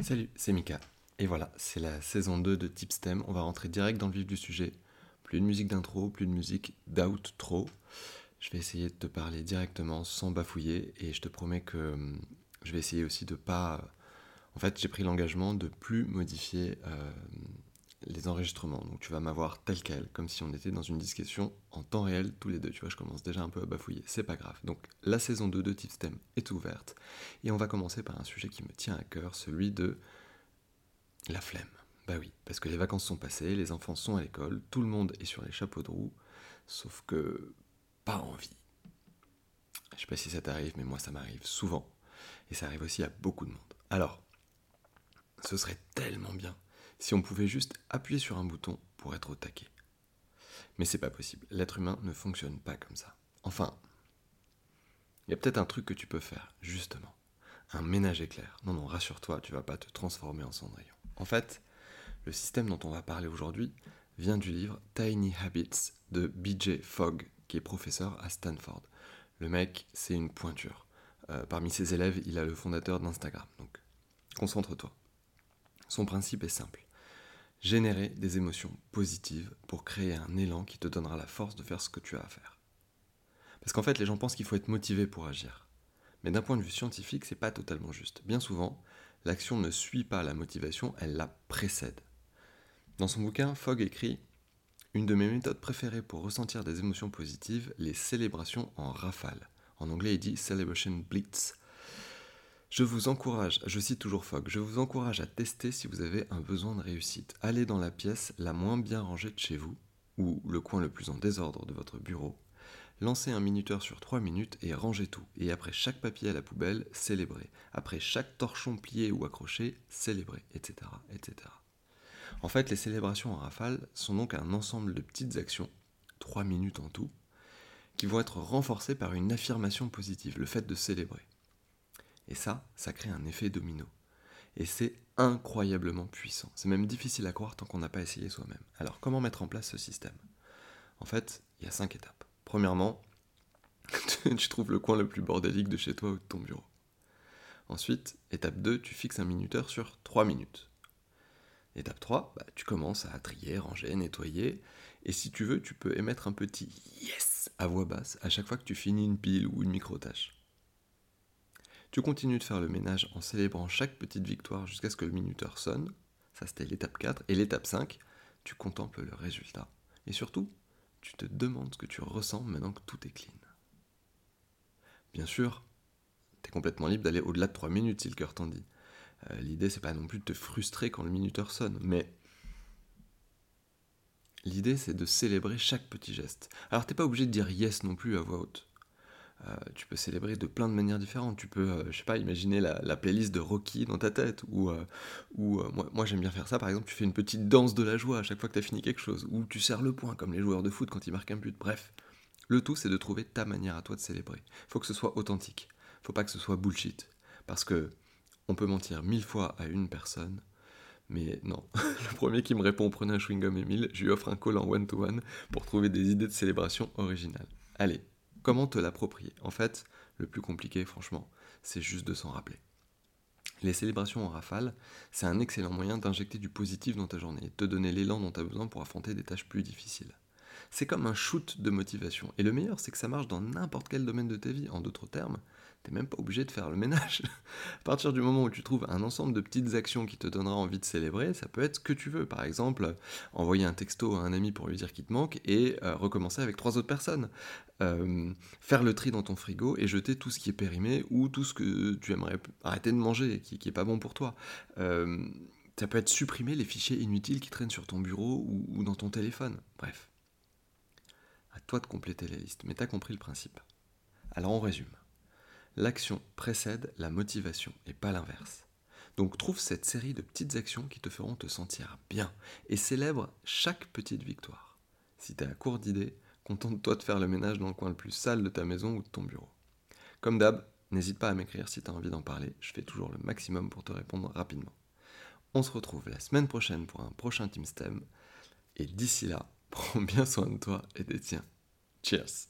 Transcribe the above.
Salut, c'est Mika. Et voilà, c'est la saison 2 de Tipstem. On va rentrer direct dans le vif du sujet. Plus de musique d'intro, plus de musique d'outro. Je vais essayer de te parler directement sans bafouiller et je te promets que je vais essayer aussi de pas. En fait, j'ai pris l'engagement de plus modifier euh, les enregistrements. Donc tu vas m'avoir tel quel, comme si on était dans une discussion en temps réel tous les deux. Tu vois, je commence déjà un peu à bafouiller. C'est pas grave. Donc la saison 2 de Tipstem est ouverte et on va commencer par un sujet qui me tient à cœur, celui de la flemme. Bah oui, parce que les vacances sont passées, les enfants sont à l'école, tout le monde est sur les chapeaux de roue, sauf que pas envie. Je sais pas si ça t'arrive, mais moi ça m'arrive souvent. Et ça arrive aussi à beaucoup de monde. Alors, ce serait tellement bien si on pouvait juste appuyer sur un bouton pour être au taquet. Mais c'est pas possible. L'être humain ne fonctionne pas comme ça. Enfin, il y a peut-être un truc que tu peux faire, justement. Un ménage éclair. Non, non, rassure-toi, tu vas pas te transformer en cendrillon. En fait, le système dont on va parler aujourd'hui vient du livre Tiny Habits de BJ Fogg, qui est professeur à Stanford. Le mec, c'est une pointure. Euh, parmi ses élèves, il a le fondateur d'Instagram. Donc, concentre-toi. Son principe est simple. Générer des émotions positives pour créer un élan qui te donnera la force de faire ce que tu as à faire. Parce qu'en fait, les gens pensent qu'il faut être motivé pour agir. Mais d'un point de vue scientifique, c'est pas totalement juste. Bien souvent, l'action ne suit pas la motivation, elle la précède. Dans son bouquin, Fogg écrit Une de mes méthodes préférées pour ressentir des émotions positives, les célébrations en rafale. En anglais, il dit Celebration Blitz. Je vous encourage, je cite toujours Fogg, je vous encourage à tester si vous avez un besoin de réussite. Allez dans la pièce la moins bien rangée de chez vous, ou le coin le plus en désordre de votre bureau. Lancez un minuteur sur 3 minutes et rangez tout. Et après chaque papier à la poubelle, célébrez. Après chaque torchon plié ou accroché, célébrez, etc., etc. En fait, les célébrations en rafale sont donc un ensemble de petites actions, 3 minutes en tout, qui vont être renforcées par une affirmation positive, le fait de célébrer. Et ça, ça crée un effet domino. Et c'est incroyablement puissant. C'est même difficile à croire tant qu'on n'a pas essayé soi-même. Alors comment mettre en place ce système? En fait, il y a cinq étapes. Premièrement, tu trouves le coin le plus bordélique de chez toi ou de ton bureau. Ensuite, étape 2, tu fixes un minuteur sur 3 minutes. Étape 3, bah, tu commences à trier, ranger, nettoyer. Et si tu veux, tu peux émettre un petit yes à voix basse à chaque fois que tu finis une pile ou une micro-tâche. Tu continues de faire le ménage en célébrant chaque petite victoire jusqu'à ce que le minuteur sonne. Ça, c'était l'étape 4. Et l'étape 5, tu contemples le résultat. Et surtout, tu te demandes ce que tu ressens maintenant que tout est clean. Bien sûr, tu es complètement libre d'aller au-delà de 3 minutes si le cœur t'en dit. Euh, l'idée, c'est pas non plus de te frustrer quand le minuteur sonne, mais l'idée, c'est de célébrer chaque petit geste. Alors, t'es pas obligé de dire yes non plus à voix haute. Euh, tu peux célébrer de plein de manières différentes. Tu peux, euh, je sais pas, imaginer la, playlist de Rocky dans ta tête. Ou, euh, ou moi, j'aime bien faire ça. Par exemple, tu fais une petite danse de la joie à chaque fois que tu as fini quelque chose. Ou tu serres le poing comme les joueurs de foot quand ils marquent un but. Bref, le tout, c'est de trouver ta manière à toi de célébrer. Faut que ce soit authentique. Faut pas que ce soit bullshit. Parce que on peut mentir mille fois à une personne. Mais non, le premier qui me répond prenez un chewing-gum Emile, je lui offre un call en one-to-one pour trouver des idées de célébration originales. Allez, Comment te l'approprier? En fait, le plus compliqué, franchement, c'est juste de s'en rappeler. Les célébrations en rafale, c'est un excellent moyen d'injecter du positif dans ta journée, de te donner l'élan dont tu as besoin pour affronter des tâches plus difficiles. C'est comme un shoot de motivation. Et le meilleur, c'est que ça marche dans n'importe quel domaine de ta vie. En d'autres termes, t'es même pas obligé de faire le ménage. à partir du moment où tu trouves un ensemble de petites actions qui te donnera envie de célébrer, ça peut être ce que tu veux. Par exemple, envoyer un texto à un ami pour lui dire qu'il te manque et euh, recommencer avec trois autres personnes. Euh, faire le tri dans ton frigo et jeter tout ce qui est périmé ou tout ce que tu aimerais arrêter de manger qui, qui est pas bon pour toi. Euh, ça peut être supprimer les fichiers inutiles qui traînent sur ton bureau ou, ou dans ton téléphone. Bref. Toi de compléter la liste, mais t'as compris le principe. Alors on résume. L'action précède la motivation et pas l'inverse. Donc trouve cette série de petites actions qui te feront te sentir bien et célèbre chaque petite victoire. Si tu es à court d'idées, contente-toi de faire le ménage dans le coin le plus sale de ta maison ou de ton bureau. Comme d'hab, n'hésite pas à m'écrire si tu as envie d'en parler, je fais toujours le maximum pour te répondre rapidement. On se retrouve la semaine prochaine pour un prochain Team STEM, et d'ici là, prends bien soin de toi et des tiens. Cheers